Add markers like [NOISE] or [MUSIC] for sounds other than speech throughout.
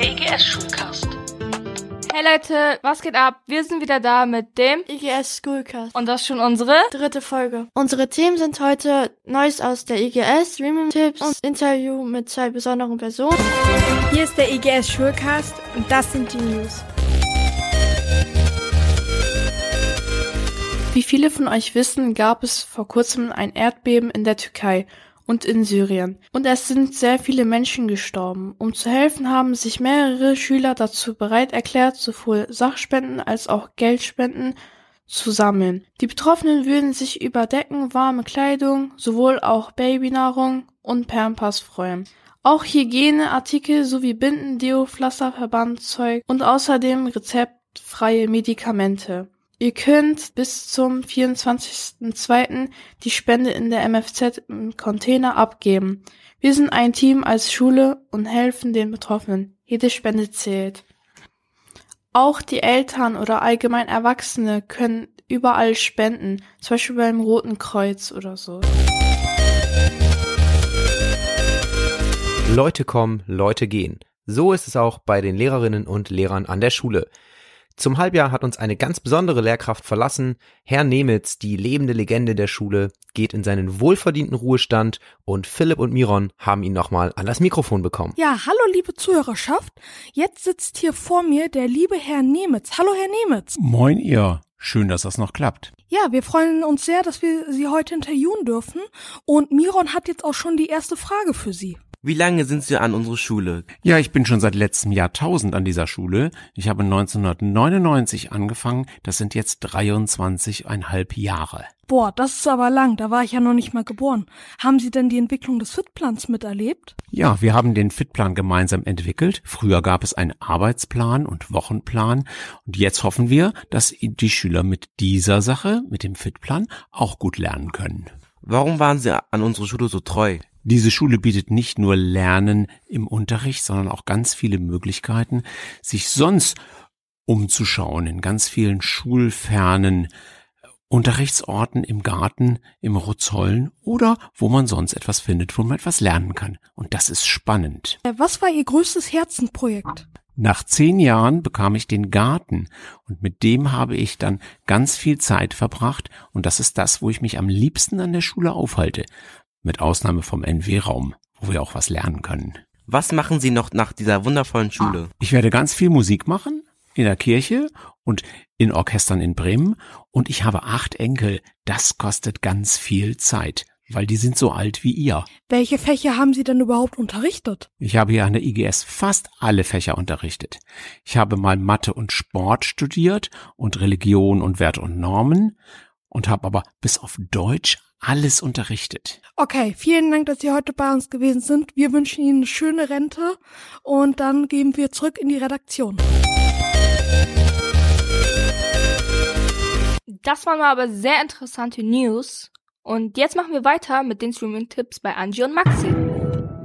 der EGS Schulcast. Hey Leute, was geht ab? Wir sind wieder da mit dem IGS Schoolcast. und das ist schon unsere. Dritte Folge. Unsere Themen sind heute Neues aus der IGS, Streaming-Tipps und Interview mit zwei besonderen Personen. Hier ist der IGS Schulcast und das sind die News. Wie viele von euch wissen, gab es vor kurzem ein Erdbeben in der Türkei und in Syrien. Und es sind sehr viele Menschen gestorben. Um zu helfen, haben sich mehrere Schüler dazu bereit erklärt, sowohl Sachspenden als auch Geldspenden zu sammeln. Die Betroffenen würden sich über Decken, warme Kleidung, sowohl auch Babynahrung und Pampers freuen. Auch Hygieneartikel sowie Binden, Deo, Pflaster, Verbandzeug und außerdem rezeptfreie Medikamente. Ihr könnt bis zum 24.02. die Spende in der MFZ im Container abgeben. Wir sind ein Team als Schule und helfen den Betroffenen. Jede Spende zählt. Auch die Eltern oder allgemein Erwachsene können überall spenden, zum Beispiel beim Roten Kreuz oder so. Leute kommen, Leute gehen. So ist es auch bei den Lehrerinnen und Lehrern an der Schule. Zum Halbjahr hat uns eine ganz besondere Lehrkraft verlassen. Herr Nemitz, die lebende Legende der Schule, geht in seinen wohlverdienten Ruhestand und Philipp und Miron haben ihn nochmal an das Mikrofon bekommen. Ja, hallo liebe Zuhörerschaft. Jetzt sitzt hier vor mir der liebe Herr Nemitz. Hallo Herr Nemitz. Moin ihr. Schön, dass das noch klappt. Ja, wir freuen uns sehr, dass wir Sie heute interviewen dürfen. Und Miron hat jetzt auch schon die erste Frage für Sie. Wie lange sind Sie an unserer Schule? Ja, ich bin schon seit letztem Jahrtausend an dieser Schule. Ich habe 1999 angefangen. Das sind jetzt 23,5 Jahre. Boah, das ist aber lang. Da war ich ja noch nicht mal geboren. Haben Sie denn die Entwicklung des FIT-Plans miterlebt? Ja, wir haben den FIT-Plan gemeinsam entwickelt. Früher gab es einen Arbeitsplan und Wochenplan. Und jetzt hoffen wir, dass die Schüler mit dieser Sache, mit dem FIT-Plan, auch gut lernen können. Warum waren Sie an unserer Schule so treu? Diese Schule bietet nicht nur Lernen im Unterricht, sondern auch ganz viele Möglichkeiten, sich sonst umzuschauen in ganz vielen schulfernen Unterrichtsorten im Garten, im Rozollen oder wo man sonst etwas findet, wo man etwas lernen kann. Und das ist spannend. Äh, Was war Ihr größtes Herzenprojekt? Nach zehn Jahren bekam ich den Garten und mit dem habe ich dann ganz viel Zeit verbracht und das ist das, wo ich mich am liebsten an der Schule aufhalte. Mit Ausnahme vom NW-Raum, wo wir auch was lernen können. Was machen Sie noch nach dieser wundervollen Schule? Ich werde ganz viel Musik machen in der Kirche und in Orchestern in Bremen und ich habe acht Enkel. Das kostet ganz viel Zeit, weil die sind so alt wie ihr. Welche Fächer haben Sie denn überhaupt unterrichtet? Ich habe hier an der IGS fast alle Fächer unterrichtet. Ich habe mal Mathe und Sport studiert und Religion und Wert und Normen und habe aber bis auf Deutsch alles unterrichtet. Okay, vielen Dank, dass Sie heute bei uns gewesen sind. Wir wünschen Ihnen eine schöne Rente und dann gehen wir zurück in die Redaktion. Das waren mal aber sehr interessante News. Und jetzt machen wir weiter mit den Streaming-Tipps bei Angie und Maxi.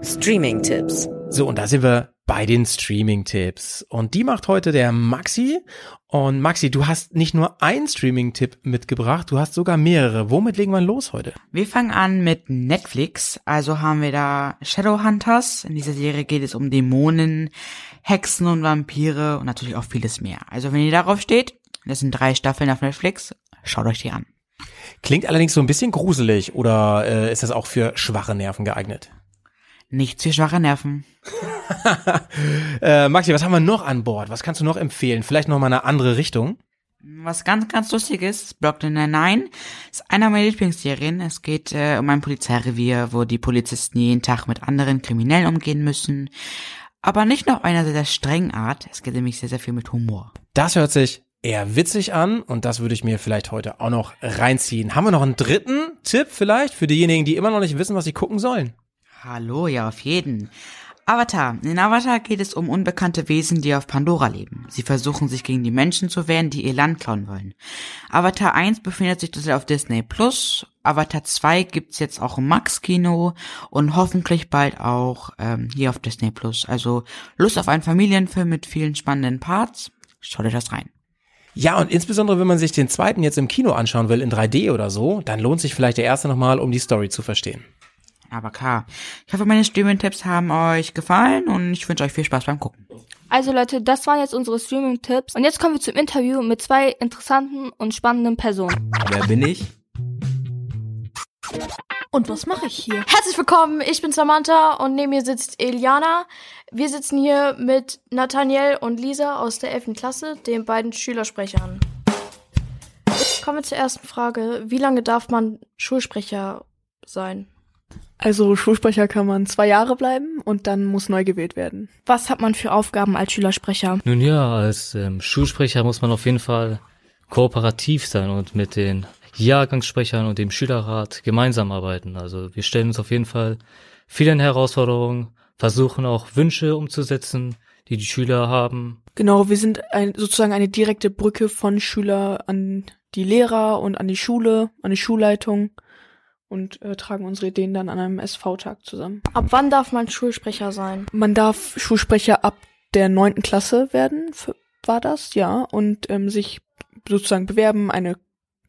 Streaming-Tipps. So, und da sind wir bei den Streaming-Tipps. Und die macht heute der Maxi. Und Maxi, du hast nicht nur einen Streaming-Tipp mitgebracht, du hast sogar mehrere. Womit legen wir los heute? Wir fangen an mit Netflix. Also haben wir da Shadowhunters. In dieser Serie geht es um Dämonen, Hexen und Vampire und natürlich auch vieles mehr. Also wenn ihr darauf steht, das sind drei Staffeln auf Netflix, schaut euch die an. Klingt allerdings so ein bisschen gruselig oder äh, ist das auch für schwache Nerven geeignet? Nichts für schwache Nerven. [LAUGHS] äh, Maxi, was haben wir noch an Bord? Was kannst du noch empfehlen? Vielleicht noch mal eine andere Richtung? Was ganz, ganz lustig ist, Brooklyn Nine-Nine ist einer meiner Lieblingsserien. Es geht äh, um ein Polizeirevier, wo die Polizisten jeden Tag mit anderen Kriminellen umgehen müssen. Aber nicht nur auf einer sehr, sehr strengen Art. Es geht nämlich sehr, sehr viel mit Humor. Das hört sich eher witzig an und das würde ich mir vielleicht heute auch noch reinziehen. Haben wir noch einen dritten Tipp vielleicht für diejenigen, die immer noch nicht wissen, was sie gucken sollen? Hallo, ja, auf jeden. Avatar. In Avatar geht es um unbekannte Wesen, die auf Pandora leben. Sie versuchen sich gegen die Menschen zu wehren, die ihr Land klauen wollen. Avatar 1 befindet sich das auf Disney Plus. Avatar 2 gibt's jetzt auch im Max Kino und hoffentlich bald auch ähm, hier auf Disney Plus. Also Lust auf einen Familienfilm mit vielen spannenden Parts. Schaut euch das rein. Ja, und insbesondere, wenn man sich den zweiten jetzt im Kino anschauen will, in 3D oder so, dann lohnt sich vielleicht der erste nochmal, um die Story zu verstehen. Aber klar. Ich hoffe, meine Streaming-Tipps haben euch gefallen und ich wünsche euch viel Spaß beim Gucken. Also Leute, das waren jetzt unsere Streaming-Tipps. Und jetzt kommen wir zum Interview mit zwei interessanten und spannenden Personen. Wer bin ich? Und was mache ich hier? Herzlich willkommen, ich bin Samantha und neben mir sitzt Eliana. Wir sitzen hier mit Nathaniel und Lisa aus der 11. Klasse, den beiden Schülersprechern. Kommen wir zur ersten Frage. Wie lange darf man Schulsprecher sein? Also Schulsprecher kann man zwei Jahre bleiben und dann muss neu gewählt werden. Was hat man für Aufgaben als Schülersprecher? Nun ja, als ähm, Schulsprecher muss man auf jeden Fall kooperativ sein und mit den Jahrgangssprechern und dem Schülerrat gemeinsam arbeiten. Also wir stellen uns auf jeden Fall vielen Herausforderungen, versuchen auch Wünsche umzusetzen, die die Schüler haben. Genau, wir sind ein, sozusagen eine direkte Brücke von Schüler an die Lehrer und an die Schule, an die Schulleitung und äh, tragen unsere Ideen dann an einem SV-Tag zusammen. Ab wann darf man Schulsprecher sein? Man darf Schulsprecher ab der neunten Klasse werden, war das, ja, und ähm, sich sozusagen bewerben, eine,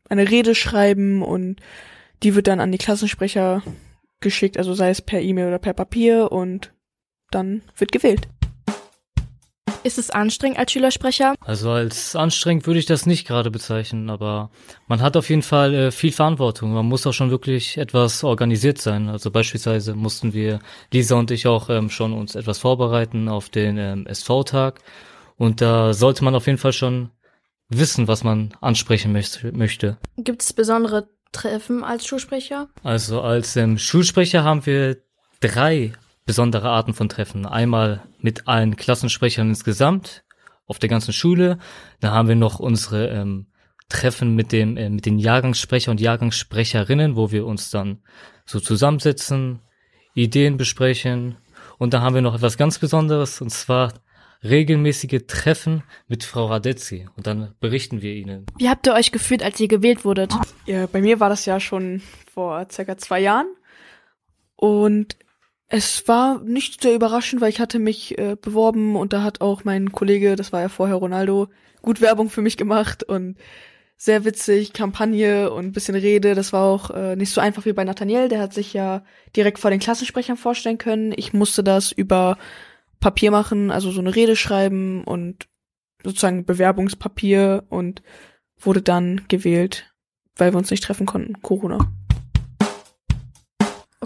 eine Rede schreiben und die wird dann an die Klassensprecher geschickt, also sei es per E-Mail oder per Papier und dann wird gewählt. Ist es anstrengend als Schülersprecher? Also als anstrengend würde ich das nicht gerade bezeichnen, aber man hat auf jeden Fall äh, viel Verantwortung. Man muss auch schon wirklich etwas organisiert sein. Also beispielsweise mussten wir, Lisa und ich auch ähm, schon uns etwas vorbereiten auf den ähm, SV-Tag. Und da sollte man auf jeden Fall schon wissen, was man ansprechen möchte. Gibt es besondere Treffen als Schulsprecher? Also als ähm, Schulsprecher haben wir drei besondere Arten von Treffen. Einmal mit allen Klassensprechern insgesamt auf der ganzen Schule. Dann haben wir noch unsere ähm, Treffen mit dem äh, mit den Jahrgangssprecher und Jahrgangssprecherinnen, wo wir uns dann so zusammensetzen, Ideen besprechen. Und dann haben wir noch etwas ganz Besonderes und zwar regelmäßige Treffen mit Frau Radetzi und dann berichten wir Ihnen. Wie habt ihr euch gefühlt, als ihr gewählt wurdet? Ja, bei mir war das ja schon vor circa zwei Jahren und es war nicht sehr überraschend, weil ich hatte mich äh, beworben und da hat auch mein Kollege, das war ja vorher Ronaldo, gut Werbung für mich gemacht und sehr witzig, Kampagne und bisschen Rede. Das war auch äh, nicht so einfach wie bei Nathaniel, der hat sich ja direkt vor den Klassensprechern vorstellen können. Ich musste das über Papier machen, also so eine Rede schreiben und sozusagen Bewerbungspapier und wurde dann gewählt, weil wir uns nicht treffen konnten. Corona.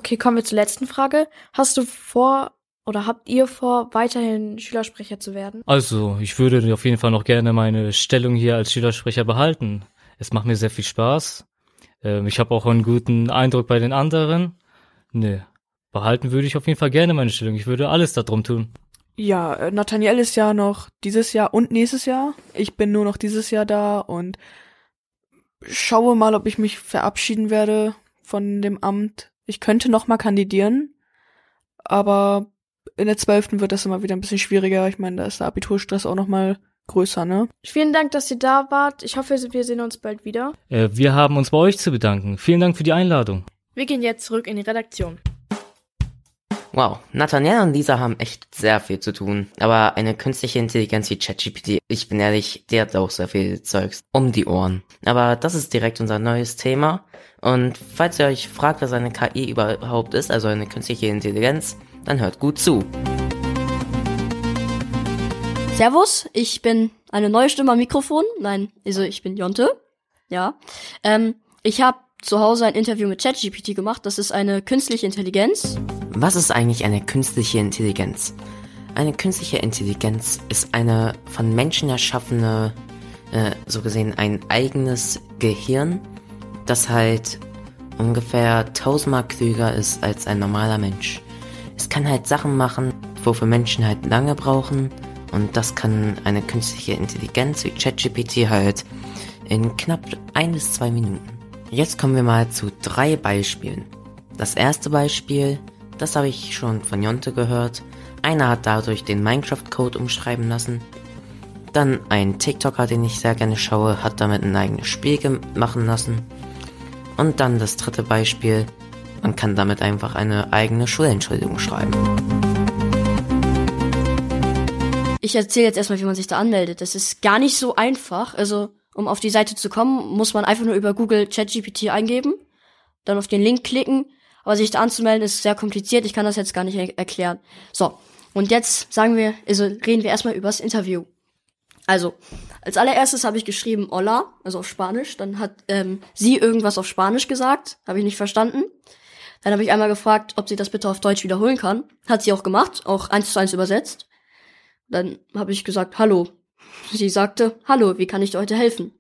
Okay, kommen wir zur letzten Frage. Hast du vor oder habt ihr vor, weiterhin Schülersprecher zu werden? Also, ich würde auf jeden Fall noch gerne meine Stellung hier als Schülersprecher behalten. Es macht mir sehr viel Spaß. Ähm, ich habe auch einen guten Eindruck bei den anderen. Nee, behalten würde ich auf jeden Fall gerne meine Stellung. Ich würde alles darum tun. Ja, äh, Nathaniel ist ja noch dieses Jahr und nächstes Jahr. Ich bin nur noch dieses Jahr da und schaue mal, ob ich mich verabschieden werde von dem Amt. Ich könnte noch mal kandidieren, aber in der zwölften wird das immer wieder ein bisschen schwieriger. Ich meine, da ist der Abiturstress auch noch mal größer, ne? Vielen Dank, dass ihr da wart. Ich hoffe, wir sehen uns bald wieder. Äh, wir haben uns bei euch zu bedanken. Vielen Dank für die Einladung. Wir gehen jetzt zurück in die Redaktion. Wow, Nathaniel und Lisa haben echt sehr viel zu tun. Aber eine künstliche Intelligenz wie ChatGPT, ich bin ehrlich, die hat auch sehr viel Zeugs um die Ohren. Aber das ist direkt unser neues Thema. Und falls ihr euch fragt, was eine KI überhaupt ist, also eine künstliche Intelligenz, dann hört gut zu. Servus, ich bin eine neue Stimme am Mikrofon. Nein, also ich bin Jonte. Ja. Ähm, ich habe zu Hause ein Interview mit ChatGPT gemacht. Das ist eine künstliche Intelligenz. Was ist eigentlich eine künstliche Intelligenz? Eine künstliche Intelligenz ist eine von Menschen erschaffene, äh, so gesehen ein eigenes Gehirn, das halt ungefähr tausendmal klüger ist als ein normaler Mensch. Es kann halt Sachen machen, wofür Menschen halt lange brauchen und das kann eine künstliche Intelligenz wie ChatGPT halt in knapp ein bis zwei Minuten. Jetzt kommen wir mal zu drei Beispielen. Das erste Beispiel, das habe ich schon von Jonte gehört. Einer hat dadurch den Minecraft-Code umschreiben lassen. Dann ein TikToker, den ich sehr gerne schaue, hat damit ein eigenes Spiel machen lassen. Und dann das dritte Beispiel, man kann damit einfach eine eigene Schulentschuldigung schreiben. Ich erzähle jetzt erstmal, wie man sich da anmeldet. Das ist gar nicht so einfach. Also, um auf die Seite zu kommen, muss man einfach nur über Google ChatGPT eingeben, dann auf den Link klicken. Aber sich da anzumelden ist sehr kompliziert. Ich kann das jetzt gar nicht er erklären. So, Und jetzt sagen wir, also reden wir erstmal über das Interview. Also, als allererstes habe ich geschrieben Hola, also auf Spanisch. Dann hat ähm, sie irgendwas auf Spanisch gesagt, habe ich nicht verstanden. Dann habe ich einmal gefragt, ob sie das bitte auf Deutsch wiederholen kann. Hat sie auch gemacht, auch eins zu eins übersetzt. Dann habe ich gesagt, hallo. Sie sagte, hallo, wie kann ich dir heute helfen?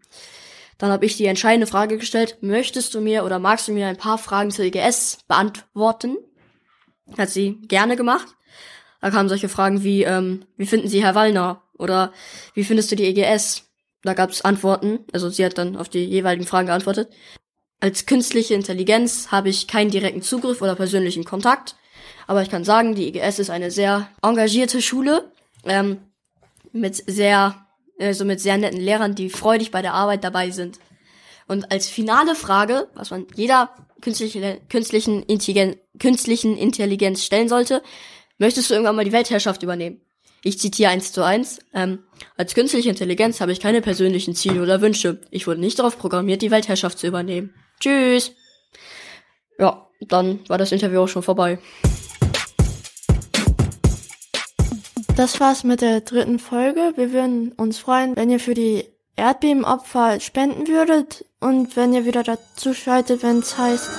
Dann habe ich die entscheidende Frage gestellt, möchtest du mir oder magst du mir ein paar Fragen zur EGS beantworten? Hat sie gerne gemacht. Da kamen solche Fragen wie, ähm, wie finden Sie Herr Wallner? Oder wie findest du die EGS? Da gab es Antworten, also sie hat dann auf die jeweiligen Fragen geantwortet. Als künstliche Intelligenz habe ich keinen direkten Zugriff oder persönlichen Kontakt, aber ich kann sagen, die EGS ist eine sehr engagierte Schule ähm, mit sehr, also mit sehr netten Lehrern, die freudig bei der Arbeit dabei sind. Und als finale Frage, was man jeder künstliche, künstlichen, Intelligenz, künstlichen Intelligenz stellen sollte, möchtest du irgendwann mal die Weltherrschaft übernehmen? Ich zitiere eins zu eins. Ähm, als künstliche Intelligenz habe ich keine persönlichen Ziele oder Wünsche. Ich wurde nicht darauf programmiert, die Weltherrschaft zu übernehmen. Tschüss. Ja, dann war das Interview auch schon vorbei. Das war's mit der dritten Folge. Wir würden uns freuen, wenn ihr für die Erdbebenopfer spenden würdet und wenn ihr wieder dazu schaltet, wenn es heißt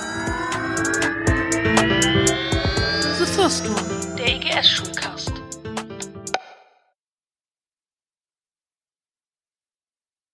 The First One, der EGS-Schulcast.